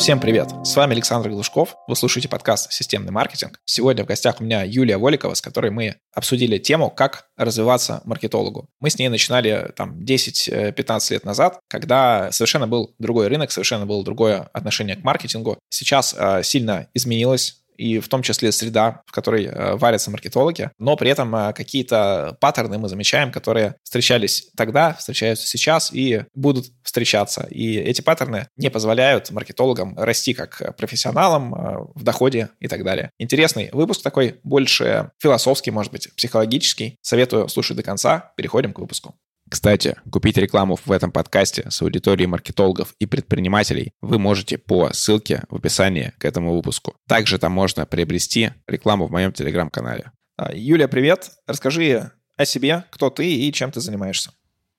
Всем привет! С вами Александр Глушков. Вы слушаете подкаст «Системный маркетинг». Сегодня в гостях у меня Юлия Воликова, с которой мы обсудили тему, как развиваться маркетологу. Мы с ней начинали там 10-15 лет назад, когда совершенно был другой рынок, совершенно было другое отношение к маркетингу. Сейчас э, сильно изменилось и в том числе среда, в которой э, варятся маркетологи, но при этом э, какие-то паттерны мы замечаем, которые встречались тогда, встречаются сейчас и будут встречаться. И эти паттерны не позволяют маркетологам расти как профессионалам э, в доходе и так далее. Интересный выпуск такой, больше философский, может быть, психологический. Советую слушать до конца. Переходим к выпуску. Кстати, купить рекламу в этом подкасте с аудиторией маркетологов и предпринимателей вы можете по ссылке в описании к этому выпуску. Также там можно приобрести рекламу в моем телеграм-канале. А, Юлия, привет. Расскажи о себе, кто ты и чем ты занимаешься.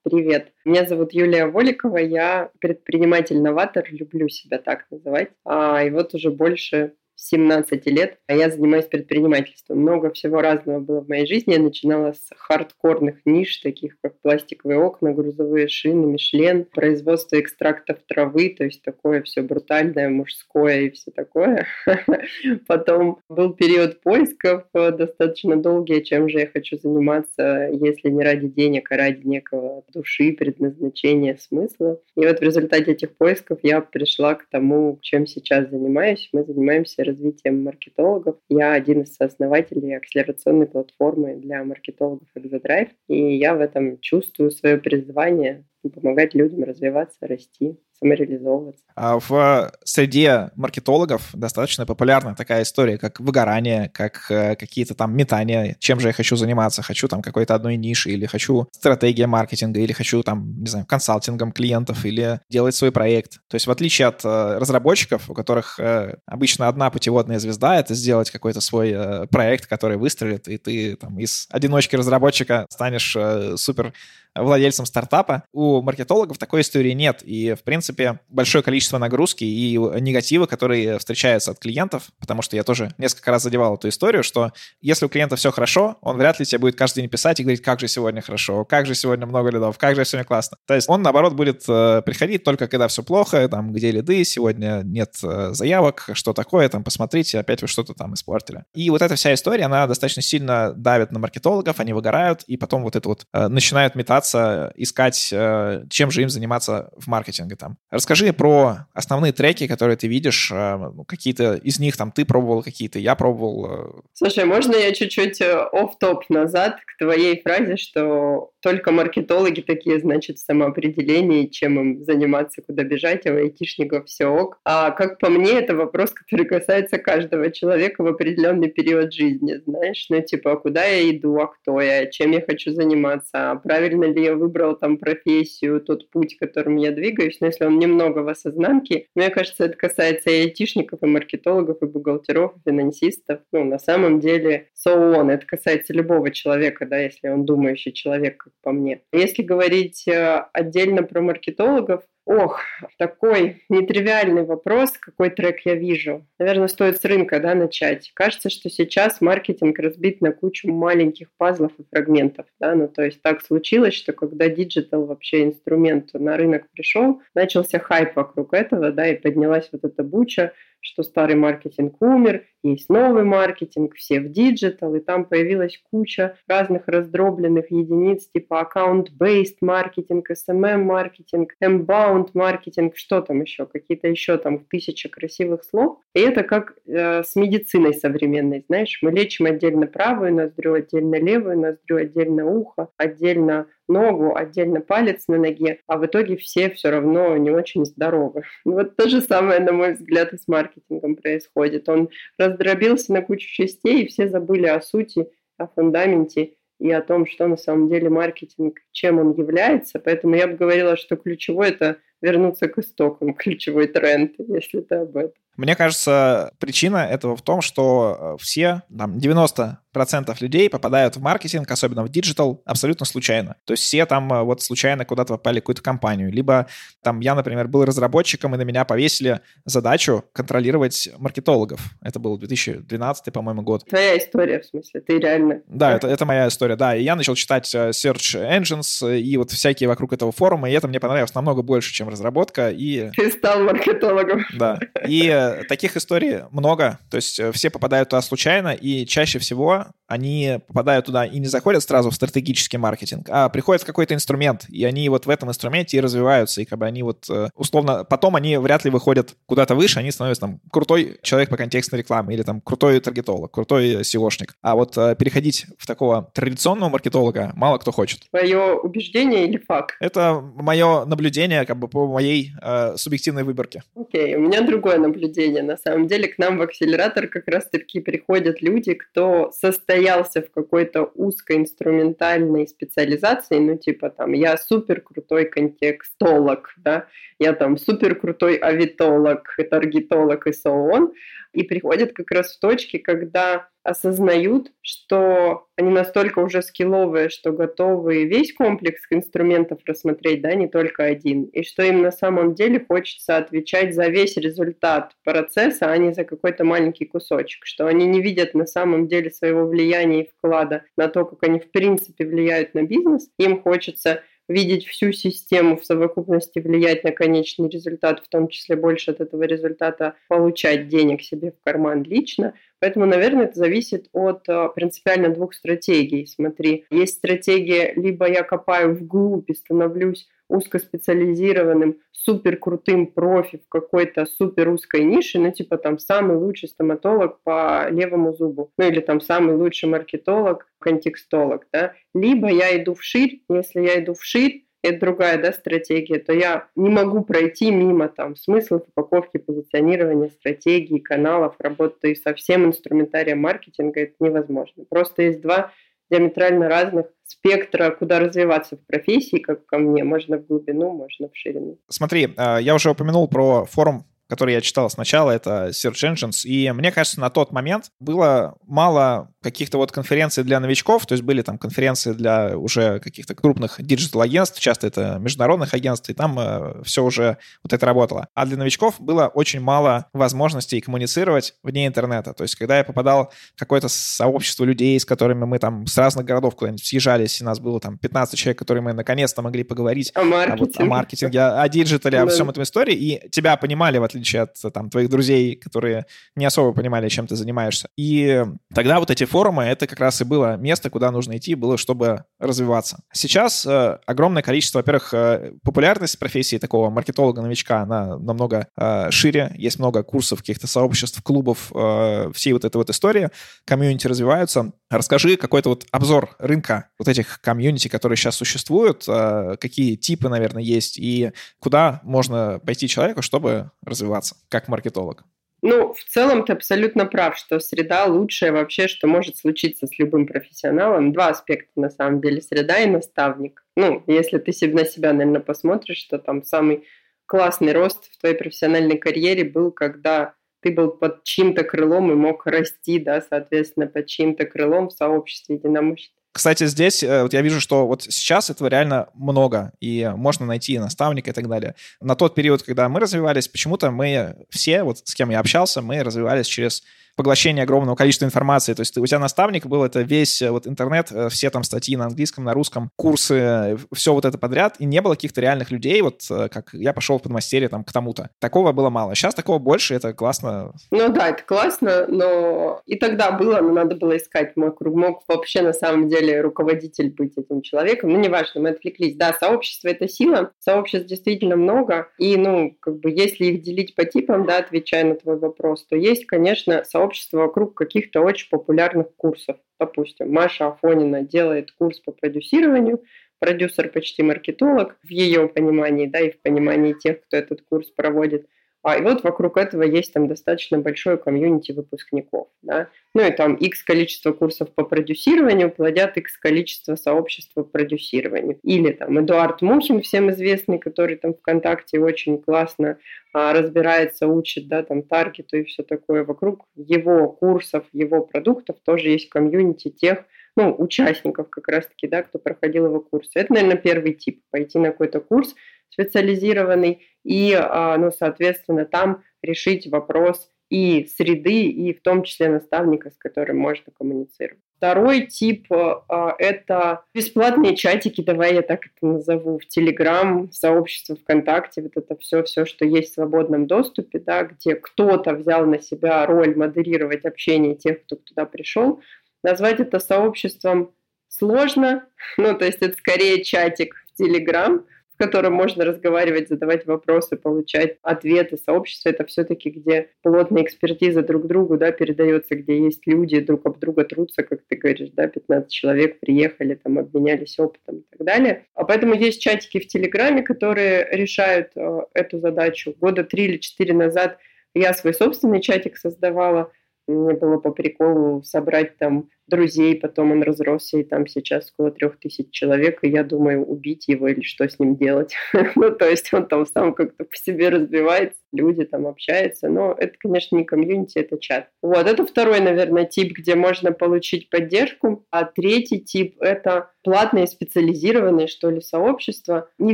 Привет. Меня зовут Юлия Воликова, я предприниматель-новатор, люблю себя так называть. А, и вот уже больше 17 лет, а я занимаюсь предпринимательством. Много всего разного было в моей жизни. Я начинала с хардкорных ниш, таких как пластиковые окна, грузовые шины, Мишлен, производство экстрактов травы, то есть такое все брутальное, мужское и все такое. Потом был период поисков э, достаточно долгий, чем же я хочу заниматься, если не ради денег, а ради некого души, предназначения, смысла. И вот в результате этих поисков я пришла к тому, чем сейчас занимаюсь. Мы занимаемся развитием маркетологов. Я один из сооснователей акселерационной платформы для маркетологов Exodrive, и я в этом чувствую свое призвание помогать людям развиваться, расти самореализовываться. А в среде маркетологов достаточно популярна такая история, как выгорание, как э, какие-то там метания, чем же я хочу заниматься, хочу там какой-то одной ниши, или хочу стратегия маркетинга, или хочу там, не знаю, консалтингом клиентов, или делать свой проект. То есть в отличие от э, разработчиков, у которых э, обычно одна путеводная звезда, это сделать какой-то свой проект, который выстрелит, и ты там из одиночки разработчика станешь супер владельцем стартапа. У маркетологов такой истории нет. И, в принципе, большое количество нагрузки и негатива, которые встречаются от клиентов, потому что я тоже несколько раз задевал эту историю, что если у клиента все хорошо, он вряд ли тебе будет каждый день писать и говорить, как же сегодня хорошо, как же сегодня много лидов, как же сегодня классно. То есть он, наоборот, будет э, приходить только когда все плохо, там, где лиды, сегодня нет э, заявок, что такое, там, посмотрите, опять вы что-то там испортили. И вот эта вся история, она достаточно сильно давит на маркетологов, они выгорают, и потом вот это вот э, начинают метаться пытаться искать, э, чем же им заниматься в маркетинге там. Расскажи про основные треки, которые ты видишь, э, ну, какие-то из них там ты пробовал, какие-то я пробовал. Э. Слушай, можно я чуть-чуть оф-топ назад к твоей фразе, что только маркетологи такие, значит, в самоопределении, чем им заниматься, куда бежать, а у айтишников все ок. А как по мне, это вопрос, который касается каждого человека в определенный период жизни, знаешь, ну типа, а куда я иду, а кто я, чем я хочу заниматься, а правильно ли я выбрал там профессию, тот путь, которым я двигаюсь, но если он немного в осознанке, мне кажется, это касается и айтишников, и маркетологов, и бухгалтеров, и финансистов. Ну, на самом деле, so on. Это касается любого человека, да, если он думающий человек, как по мне. Если говорить э, отдельно про маркетологов, Ох, такой нетривиальный вопрос, какой трек я вижу. Наверное, стоит с рынка да, начать. Кажется, что сейчас маркетинг разбит на кучу маленьких пазлов и фрагментов. Да? Ну, то есть так случилось, что когда digital вообще инструмент на рынок пришел, начался хайп вокруг этого, да, и поднялась вот эта буча, что старый маркетинг умер, есть новый маркетинг, все в digital, и там появилась куча разных раздробленных единиц, типа account-based маркетинг, SMM-маркетинг, inbound маркетинг, что там еще, какие-то еще там тысячи красивых слов. И это как э, с медициной современной, знаешь, мы лечим отдельно правую ноздрю, отдельно левую ноздрю, отдельно ухо, отдельно ногу, отдельно палец на ноге, а в итоге все все равно не очень здоровы. Вот то же самое, на мой взгляд, и с маркетингом происходит. Он раздробился на кучу частей, и все забыли о сути, о фундаменте и о том, что на самом деле маркетинг, чем он является. Поэтому я бы говорила, что ключевой – это вернуться к истокам, ключевой тренд, если ты об этом. Мне кажется, причина этого в том, что э, все, там, 90 90% людей попадают в маркетинг, особенно в digital, абсолютно случайно. То есть все там э, вот случайно куда-то попали в какую-то компанию. Либо там я, например, был разработчиком, и на меня повесили задачу контролировать маркетологов. Это был 2012, по-моему, год. Твоя история, в смысле, ты реально... Да, это, это моя история, да. И я начал читать э, Search Engines и вот всякие вокруг этого форума, и это мне понравилось намного больше, чем разработка. И... Ты стал маркетологом. Да. И э, таких историй много. То есть все попадают туда случайно, и чаще всего они попадают туда и не заходят сразу в стратегический маркетинг, а приходят в какой-то инструмент, и они вот в этом инструменте и развиваются, и как бы они вот э, условно, потом они вряд ли выходят куда-то выше, они становятся там крутой человек по контекстной рекламе или там крутой таргетолог, крутой SEOшник. А вот э, переходить в такого традиционного маркетолога мало кто хочет. Твое убеждение или факт? Это мое наблюдение как бы по моей э, субъективной выборке. Окей, okay. у меня другое наблюдение. На самом деле к нам в акселератор как раз-таки приходят люди, кто состоит состоялся в какой-то узкоинструментальной специализации, ну, типа там, я супер крутой контекстолог, да, я там супер крутой авитолог, таргетолог и so on, и приходят как раз в точки, когда осознают, что они настолько уже скилловые, что готовы весь комплекс инструментов рассмотреть, да, не только один, и что им на самом деле хочется отвечать за весь результат процесса, а не за какой-то маленький кусочек, что они не видят на самом деле своего влияния и вклада на то, как они в принципе влияют на бизнес, им хочется видеть всю систему в совокупности, влиять на конечный результат, в том числе больше от этого результата получать денег себе в карман лично. Поэтому, наверное, это зависит от а, принципиально двух стратегий. Смотри, есть стратегия, либо я копаю вглубь и становлюсь узкоспециализированным, супер крутым профи в какой-то супер узкой нише, ну, типа там самый лучший стоматолог по левому зубу, ну, или там самый лучший маркетолог, контекстолог, да. Либо я иду вширь, если я иду вширь, это другая да, стратегия, то я не могу пройти мимо там смыслов упаковки, позиционирования, стратегии, каналов, работы со всем инструментарием маркетинга, это невозможно. Просто есть два диаметрально разных спектра, куда развиваться в профессии, как по мне. Можно в глубину, можно в ширину. Смотри, а, я уже упомянул про форум который я читал сначала, это Search Engines. И мне кажется, на тот момент было мало каких-то вот конференций для новичков, то есть были там конференции для уже каких-то крупных digital-агентств, часто это международных агентств, и там э, все уже вот это работало. А для новичков было очень мало возможностей коммуницировать вне интернета. То есть когда я попадал в какое-то сообщество людей, с которыми мы там с разных городов куда-нибудь съезжались, и нас было там 15 человек, которые мы наконец-то могли поговорить о маркетинге, о, вот, о, маркетинге, о, о диджитале, о всем этом истории, и тебя понимали, в отличие отличие от там, твоих друзей, которые не особо понимали, чем ты занимаешься. И тогда вот эти форумы, это как раз и было место, куда нужно идти, было, чтобы развиваться. Сейчас э, огромное количество, во-первых, э, популярность профессии такого маркетолога-новичка, она намного э, шире, есть много курсов, каких-то сообществ, клубов, э, всей вот этой вот истории, комьюнити развиваются. Расскажи какой-то вот обзор рынка вот этих комьюнити, которые сейчас существуют, э, какие типы, наверное, есть, и куда можно пойти человеку, чтобы развиваться развиваться как маркетолог? Ну, в целом ты абсолютно прав, что среда лучшая вообще, что может случиться с любым профессионалом. Два аспекта на самом деле, среда и наставник. Ну, если ты себе на себя, наверное, посмотришь, что там самый классный рост в твоей профессиональной карьере был, когда ты был под чьим-то крылом и мог расти, да, соответственно, под чьим-то крылом в сообществе единомышленников. Кстати, здесь э, вот я вижу, что вот сейчас этого реально много, и можно найти наставника и так далее. На тот период, когда мы развивались, почему-то мы все, вот с кем я общался, мы развивались через поглощение огромного количества информации. То есть у тебя наставник был, это весь э, вот интернет, э, все там статьи на английском, на русском, курсы, э, все вот это подряд, и не было каких-то реальных людей, вот как я пошел в подмастерье там к тому-то. Такого было мало. Сейчас такого больше, это классно. Ну да, это классно, но и тогда было, но надо было искать. Круг мог вообще на самом деле руководитель быть этим человеком. Ну, неважно, мы отвлеклись. Да, сообщество — это сила, сообществ действительно много, и, ну, как бы, если их делить по типам, да, отвечая на твой вопрос, то есть, конечно, сообщество сообщество вокруг каких-то очень популярных курсов. Допустим, Маша Афонина делает курс по продюсированию, продюсер почти маркетолог в ее понимании, да, и в понимании тех, кто этот курс проводит. А, и вот вокруг этого есть там достаточно большое комьюнити выпускников. Да? Ну и там X количество курсов по продюсированию плодят X количество сообществ по продюсированию. Или там Эдуард Мухин, всем известный, который там ВКонтакте очень классно а, разбирается, учит, да, там таргету и все такое. Вокруг его курсов, его продуктов тоже есть комьюнити тех, ну, участников как раз-таки, да, кто проходил его курс. Это, наверное, первый тип. Пойти на какой-то курс специализированный и, а, ну, соответственно, там решить вопрос и среды, и в том числе наставника, с которым можно коммуницировать. Второй тип а, – это бесплатные чатики, давай я так это назову, в Телеграм, в сообщество ВКонтакте, вот это все, все, что есть в свободном доступе, да, где кто-то взял на себя роль модерировать общение тех, кто туда пришел. Назвать это сообществом сложно, ну, то есть это скорее чатик в Телеграм, котором можно разговаривать, задавать вопросы, получать ответы. Сообщество — это все-таки где плотная экспертиза друг другу да, передается, где есть люди, друг об друга трутся, как ты говоришь, да, 15 человек приехали, там, обменялись опытом и так далее. А поэтому есть чатики в Телеграме, которые решают э, эту задачу. Года три или четыре назад я свой собственный чатик создавала, мне было по приколу собрать там друзей, потом он разросся, и там сейчас около трех тысяч человек, и я думаю, убить его или что с ним делать. ну, то есть он там сам как-то по себе разбивается, люди там общаются, но это, конечно, не комьюнити, это чат. Вот, это второй, наверное, тип, где можно получить поддержку, а третий тип — это платные специализированные, что ли, сообщества. Не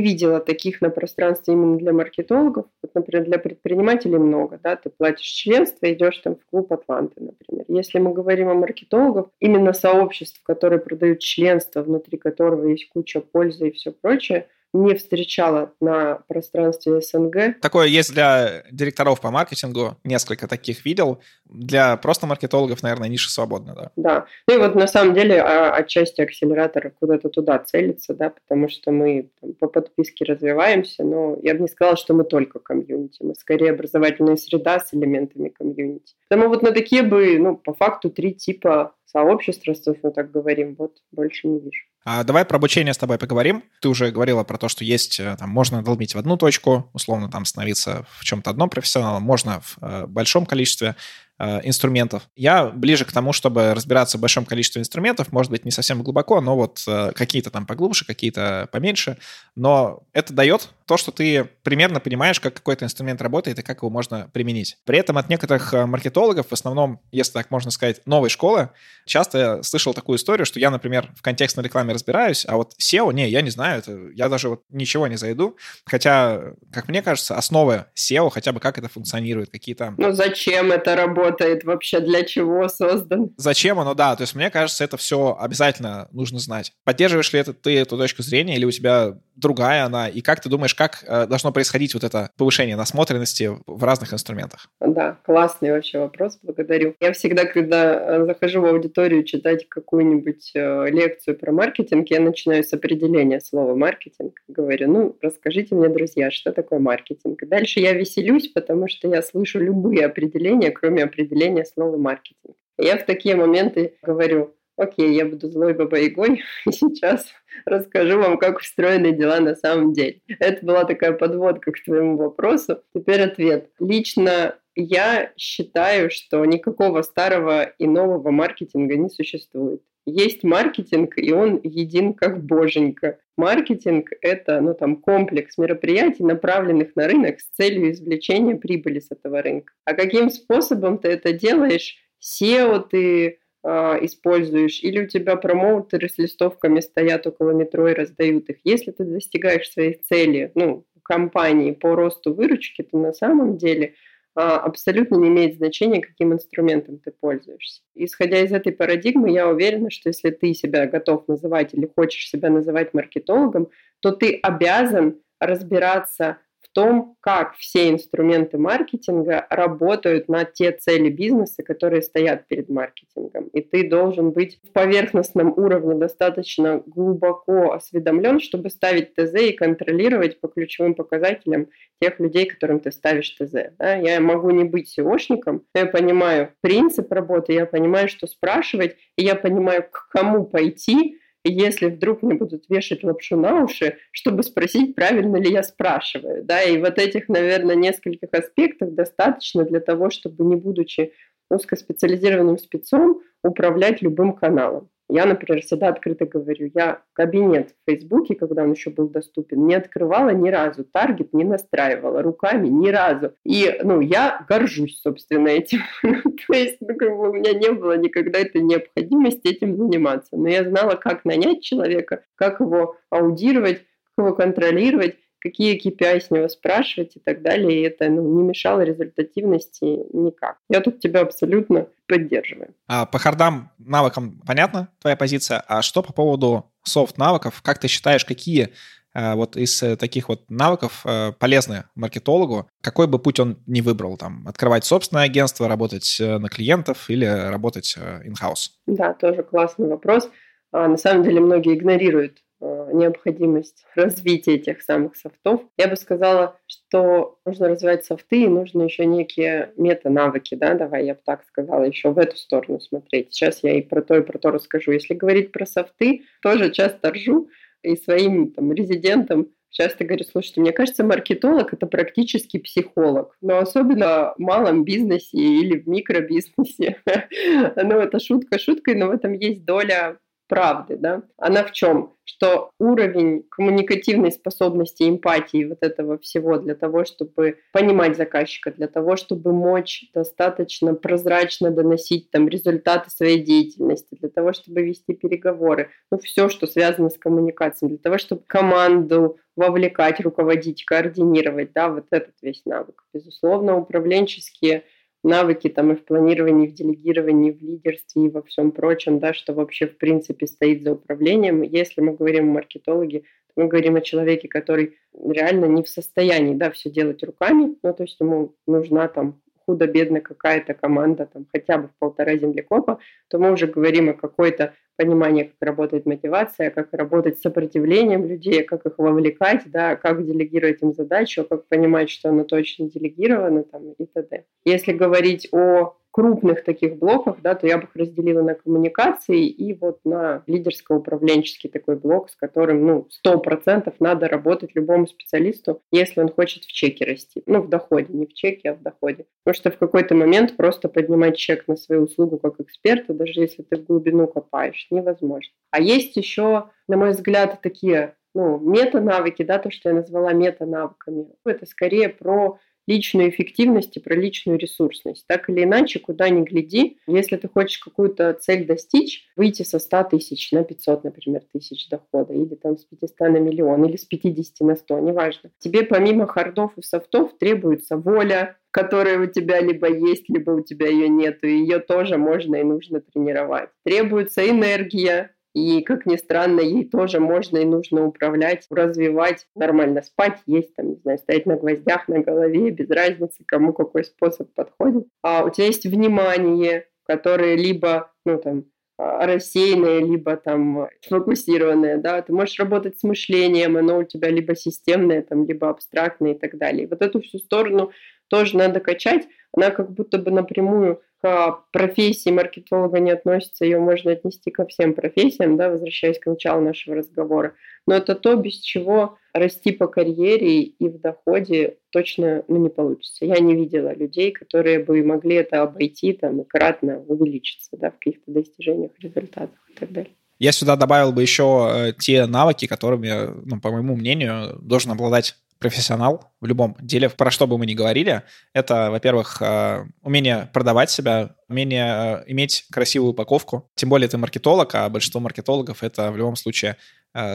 видела таких на пространстве именно для маркетологов. Вот, например, для предпринимателей много, да, ты платишь членство, идешь там в клуб Атланты, например. Если мы говорим о маркетологах, именно сообществ, которые продают членство, внутри которого есть куча пользы и все прочее, не встречала на пространстве СНГ. Такое есть для директоров по маркетингу, несколько таких видел. Для просто маркетологов, наверное, ниша свободна, да. Да. Ну и вот на самом деле а, отчасти акселератор куда-то туда целится, да, потому что мы там, по подписке развиваемся, но я бы не сказала, что мы только комьюнити, мы скорее образовательная среда с элементами комьюнити. Поэтому вот на такие бы, ну, по факту три типа сообществ, раз мы так говорим, вот больше не вижу. А давай про обучение с тобой поговорим. Ты уже говорила про то, что есть, э, там, можно долбить в одну точку, условно там становиться в чем-то одном профессионалом, можно в э, большом количестве. Э, инструментов. Я ближе к тому, чтобы разбираться в большом количестве инструментов, может быть, не совсем глубоко, но вот э, какие-то там поглубже, какие-то поменьше. Но это дает то, что ты примерно понимаешь, как какой-то инструмент работает и как его можно применить. При этом от некоторых э, маркетологов, в основном, если так можно сказать, новой школы, часто слышал такую историю, что я, например, в контекстной рекламе разбираюсь, а вот SEO, не, я не знаю, это, я даже вот ничего не зайду. Хотя, как мне кажется, основа SEO, хотя бы как это функционирует, какие-то... Ну зачем это работает? Работает вообще, для чего создан. Зачем оно, да. То есть мне кажется, это все обязательно нужно знать. Поддерживаешь ли это ты эту точку зрения, или у тебя другая она, и как ты думаешь, как э, должно происходить вот это повышение насмотренности в разных инструментах? Да, классный вообще вопрос, благодарю. Я всегда, когда э, захожу в аудиторию читать какую-нибудь э, лекцию про маркетинг, я начинаю с определения слова маркетинг. Говорю, ну, расскажите мне, друзья, что такое маркетинг. Дальше я веселюсь, потому что я слышу любые определения, кроме определения слова маркетинг. Я в такие моменты говорю, окей, я буду злой бабой-ягой, и сейчас расскажу вам, как устроены дела на самом деле. Это была такая подводка к твоему вопросу. Теперь ответ. Лично я считаю, что никакого старого и нового маркетинга не существует. Есть маркетинг, и он един как боженька. Маркетинг – это ну, там, комплекс мероприятий, направленных на рынок с целью извлечения прибыли с этого рынка. А каким способом ты это делаешь? SEO ты э, используешь, или у тебя промоутеры с листовками стоят около метро и раздают их. Если ты достигаешь своей цели, ну, компании по росту выручки, то на самом деле абсолютно не имеет значения, каким инструментом ты пользуешься. Исходя из этой парадигмы, я уверена, что если ты себя готов называть или хочешь себя называть маркетологом, то ты обязан разбираться том, как все инструменты маркетинга работают на те цели бизнеса, которые стоят перед маркетингом. И ты должен быть в поверхностном уровне достаточно глубоко осведомлен, чтобы ставить ТЗ и контролировать по ключевым показателям тех людей, которым ты ставишь ТЗ. Да? Я могу не быть SEOшником, но я понимаю принцип работы, я понимаю, что спрашивать, и я понимаю, к кому пойти, если вдруг мне будут вешать лапшу на уши, чтобы спросить, правильно ли я спрашиваю. Да? И вот этих, наверное, нескольких аспектов достаточно для того, чтобы, не будучи узкоспециализированным спецом, управлять любым каналом. Я, например, всегда открыто говорю, я кабинет в Фейсбуке, когда он еще был доступен, не открывала ни разу, таргет не настраивала руками ни разу. И, ну, я горжусь, собственно, этим. То есть, ну, как бы у меня не было никогда этой необходимости этим заниматься. Но я знала, как нанять человека, как его аудировать, как его контролировать какие KPI с него спрашивать и так далее. И это ну, не мешало результативности никак. Я тут тебя абсолютно поддерживаю. А по хардам навыкам понятна твоя позиция. А что по поводу софт-навыков? Как ты считаешь, какие а, вот из э, таких вот навыков э, полезны маркетологу, какой бы путь он не выбрал, там, открывать собственное агентство, работать э, на клиентов или работать in-house? Да, тоже классный вопрос. А, на самом деле многие игнорируют Э, необходимость развития этих самых софтов. Я бы сказала, что нужно развивать софты, и нужно еще некие мета-навыки, да, давай я бы так сказала, еще в эту сторону смотреть. Сейчас я и про то, и про то расскажу. Если говорить про софты, тоже часто ржу и своим там резидентам часто говорю, слушайте, мне кажется, маркетолог – это практически психолог, но особенно в малом бизнесе или в микробизнесе. ну, это шутка шуткой, но в этом есть доля правды, да, она в чем? Что уровень коммуникативной способности, эмпатии вот этого всего для того, чтобы понимать заказчика, для того, чтобы мочь достаточно прозрачно доносить там результаты своей деятельности, для того, чтобы вести переговоры, ну все, что связано с коммуникацией, для того, чтобы команду вовлекать, руководить, координировать, да, вот этот весь навык. Безусловно, управленческие навыки там и в планировании, и в делегировании, и в лидерстве и во всем прочем, да, что вообще в принципе стоит за управлением. Если мы говорим о маркетологе, то мы говорим о человеке, который реально не в состоянии, да, все делать руками, ну, то есть ему нужна там худо-бедно какая-то команда, там хотя бы в полтора землекопа, то мы уже говорим о какой-то понимании, как работает мотивация, как работать с сопротивлением людей, как их вовлекать, да, как делегировать им задачу, как понимать, что она точно делегирована там, и т.д. Если говорить о крупных таких блоках, да, то я бы их разделила на коммуникации и вот на лидерско-управленческий такой блок, с которым, ну, сто процентов надо работать любому специалисту, если он хочет в чеке расти. Ну, в доходе, не в чеке, а в доходе. Потому что в какой-то момент просто поднимать чек на свою услугу как эксперта, даже если ты в глубину копаешь, невозможно. А есть еще, на мой взгляд, такие ну, мета-навыки, да, то, что я назвала мета-навыками. Это скорее про личную эффективность и про личную ресурсность. Так или иначе, куда ни гляди, если ты хочешь какую-то цель достичь, выйти со 100 тысяч на 500, например, тысяч дохода, или там с 500 на миллион, или с 50 на 100, неважно. Тебе помимо хардов и софтов требуется воля, которая у тебя либо есть, либо у тебя ее нет, и ее тоже можно и нужно тренировать. Требуется энергия, и, как ни странно, ей тоже можно и нужно управлять, развивать, нормально спать, есть, там, не знаю, стоять на гвоздях на голове, без разницы, кому какой способ подходит. А у тебя есть внимание, которое либо, ну, там, а, рассеянное, либо там сфокусированное, да, ты можешь работать с мышлением, оно у тебя либо системное, там, либо абстрактное и так далее. Вот эту всю сторону тоже надо качать, она как будто бы напрямую к профессии маркетолога не относится, ее можно отнести ко всем профессиям, да, возвращаясь к началу нашего разговора. Но это то, без чего расти по карьере и в доходе точно ну, не получится. Я не видела людей, которые бы могли это обойти там, и кратно увеличиться да, в каких-то достижениях, результатах и так далее. Я сюда добавил бы еще э, те навыки, которыми, ну, по моему мнению, должен обладать профессионал в любом деле, про что бы мы ни говорили, это, во-первых, э, умение продавать себя, умение э, иметь красивую упаковку. Тем более ты маркетолог, а большинство маркетологов — это в любом случае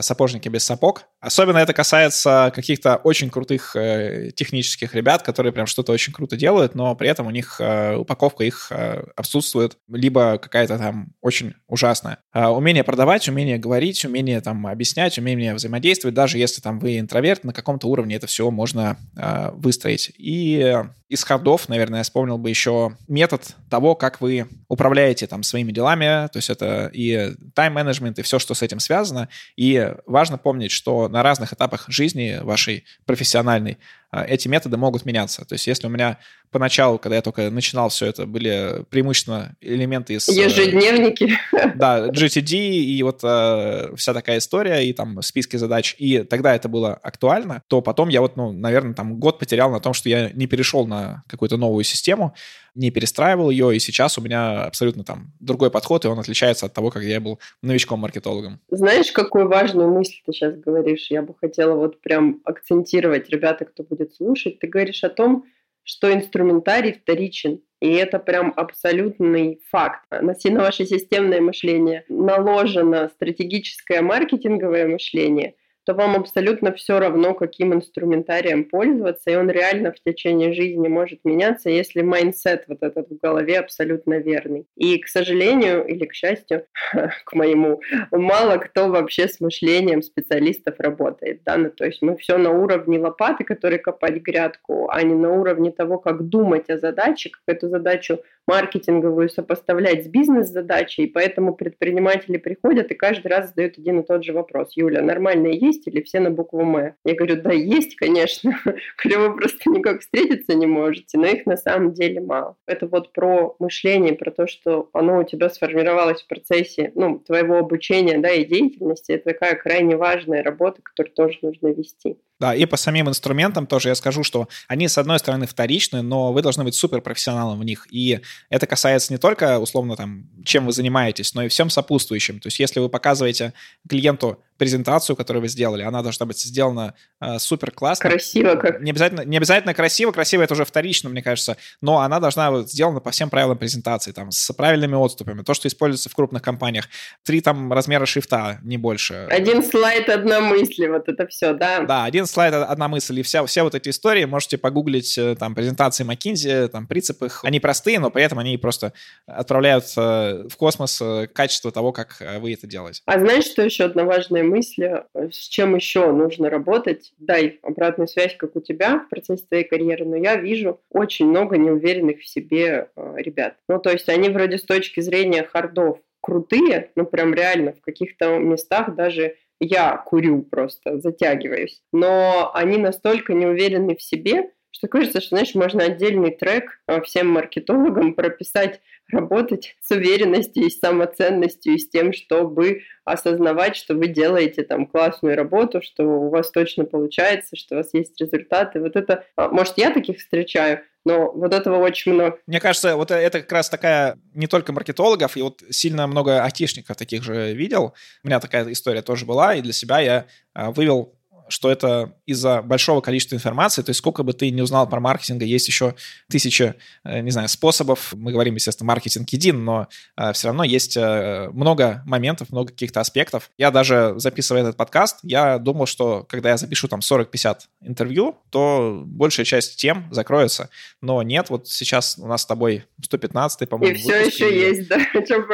сапожники без сапог. Особенно это касается каких-то очень крутых э, технических ребят, которые прям что-то очень круто делают, но при этом у них э, упаковка их э, отсутствует, либо какая-то там очень ужасная. Э, умение продавать, умение говорить, умение там объяснять, умение взаимодействовать, даже если там вы интроверт, на каком-то уровне это все можно э, выстроить. И из хардов, наверное, я вспомнил бы еще метод того, как вы управляете там своими делами, то есть это и тайм-менеджмент, и все, что с этим связано. И важно помнить, что на разных этапах жизни вашей профессиональной эти методы могут меняться. То есть если у меня поначалу, когда я только начинал все это, были преимущественно элементы из... Э, Ежедневники. Да, GTD и вот э, вся такая история, и там списки задач, и тогда это было актуально, то потом я вот, ну, наверное, там год потерял на том, что я не перешел на какую-то новую систему, не перестраивал ее, и сейчас у меня абсолютно там другой подход, и он отличается от того, как я был новичком-маркетологом. Знаешь, какую важную мысль ты сейчас говоришь? Я бы хотела вот прям акцентировать, ребята, кто будет слушать. Ты говоришь о том, что инструментарий вторичен. И это прям абсолютный факт. На ваше системное мышление наложено стратегическое маркетинговое мышление – то вам абсолютно все равно, каким инструментарием пользоваться, и он реально в течение жизни может меняться, если mindset вот этот в голове абсолютно верный. И, к сожалению, или к счастью, к моему, мало кто вообще с мышлением специалистов работает, да, ну, то есть мы все на уровне лопаты, которые копать грядку, а не на уровне того, как думать о задаче, как эту задачу маркетинговую сопоставлять с бизнес-задачей, поэтому предприниматели приходят и каждый раз задают один и тот же вопрос. Юля, нормальные есть или все на букву «М»? Я говорю, да, есть, конечно. Вы просто никак встретиться не можете, но их на самом деле мало. Это вот про мышление, про то, что оно у тебя сформировалось в процессе ну, твоего обучения да, и деятельности. Это такая крайне важная работа, которую тоже нужно вести. Да, и по самим инструментам тоже я скажу, что они, с одной стороны, вторичны, но вы должны быть суперпрофессионалом в них. И это касается не только, условно, там, чем вы занимаетесь, но и всем сопутствующим. То есть если вы показываете клиенту презентацию, которую вы сделали, она должна быть сделана э, супер классно. Красиво как. Не обязательно, не обязательно красиво, красиво это уже вторично, мне кажется, но она должна быть сделана по всем правилам презентации, там, с правильными отступами, то, что используется в крупных компаниях. Три там размера шрифта, не больше. Один слайд, одна мысль, вот это все, да? Да, один слайд, одна мысль, и вся, все вот эти истории можете погуглить, э, там, презентации McKinsey, там, принцип их, они простые, но при этом они просто отправляют э, в космос э, качество того, как вы это делаете. А знаешь, что еще одна важная мысли, с чем еще нужно работать. Дай обратную связь, как у тебя в процессе твоей карьеры, но я вижу очень много неуверенных в себе э, ребят. Ну, то есть они вроде с точки зрения хардов крутые, ну, прям реально в каких-то местах даже я курю просто, затягиваюсь. Но они настолько не уверены в себе, что кажется, что, знаешь, можно отдельный трек э, всем маркетологам прописать работать с уверенностью и с самоценностью, и с тем, чтобы осознавать, что вы делаете там классную работу, что у вас точно получается, что у вас есть результаты. Вот это, а, может, я таких встречаю, но вот этого очень много. Мне кажется, вот это как раз такая не только маркетологов, и вот сильно много айтишников таких же видел. У меня такая история тоже была, и для себя я а, вывел что это из-за большого количества информации, то есть сколько бы ты не узнал про маркетинг, есть еще тысячи, э, не знаю, способов. Мы говорим, естественно, маркетинг един, но э, все равно есть э, много моментов, много каких-то аспектов. Я даже, записывая этот подкаст, я думал, что когда я запишу там 40-50 интервью, то большая часть тем закроется. Но нет, вот сейчас у нас с тобой 115 по-моему, И все выпуск, еще и... есть, да?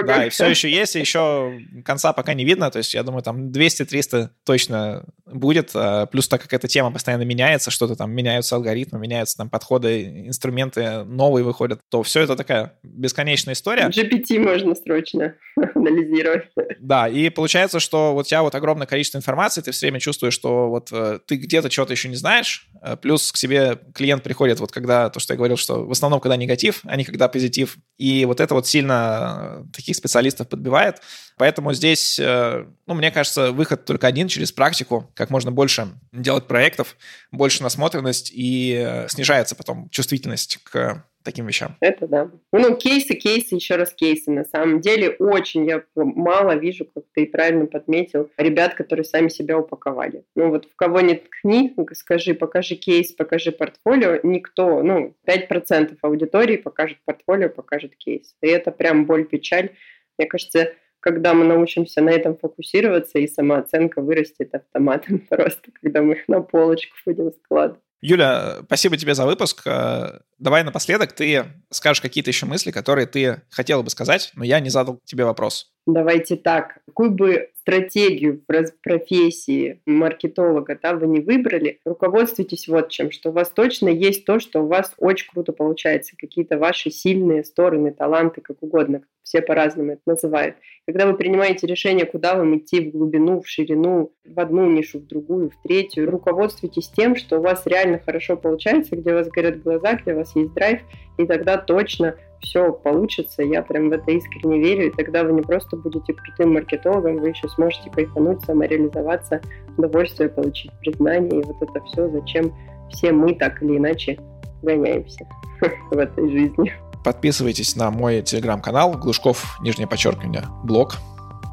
Да, и все еще есть, и еще конца пока не видно, то есть я думаю, там 200-300 точно будет, плюс так как эта тема постоянно меняется, что-то там меняются алгоритмы, меняются там подходы, инструменты новые выходят, то все это такая бесконечная история. GPT можно срочно анализировать. Да, и получается, что вот у тебя вот огромное количество информации, ты все время чувствуешь, что вот э, ты где-то что-то еще не знаешь, э, плюс к себе клиент приходит вот когда, то, что я говорил, что в основном когда негатив, а не когда позитив, и вот это вот сильно э, таких специалистов подбивает, поэтому здесь, ну, мне кажется, выход только один через практику, как можно больше делать проектов, больше насмотренность, и снижается потом чувствительность к таким вещам. Это да. Ну, кейсы, кейсы, еще раз кейсы. На самом деле очень я мало вижу, как ты правильно подметил, ребят, которые сами себя упаковали. Ну, вот в кого не ткни, скажи, покажи кейс, покажи портфолио, никто, ну, 5% аудитории покажет портфолио, покажет кейс. И это прям боль, печаль. Мне кажется, когда мы научимся на этом фокусироваться, и самооценка вырастет автоматом просто, когда мы их на полочку будем складывать. Юля, спасибо тебе за выпуск. Э, давай напоследок ты скажешь какие-то еще мысли, которые ты хотела бы сказать, но я не задал тебе вопрос. Давайте так. Какую бы стратегию в профессии маркетолога да, вы не выбрали, руководствуйтесь вот чем, что у вас точно есть то, что у вас очень круто получается, какие-то ваши сильные стороны, таланты, как угодно, все по-разному это называют. Когда вы принимаете решение, куда вам идти, в глубину, в ширину, в одну нишу, в другую, в третью, руководствуйтесь тем, что у вас реально хорошо получается, где у вас горят глаза, где у вас есть драйв, и тогда точно все получится, я прям в это искренне верю, и тогда вы не просто будете крутым маркетологом, вы еще сможете кайфануть, самореализоваться, удовольствие получить, признание, и вот это все, зачем все мы так или иначе гоняемся в этой жизни. Подписывайтесь на мой телеграм-канал Глушков, нижнее подчеркивание, блог.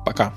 Пока.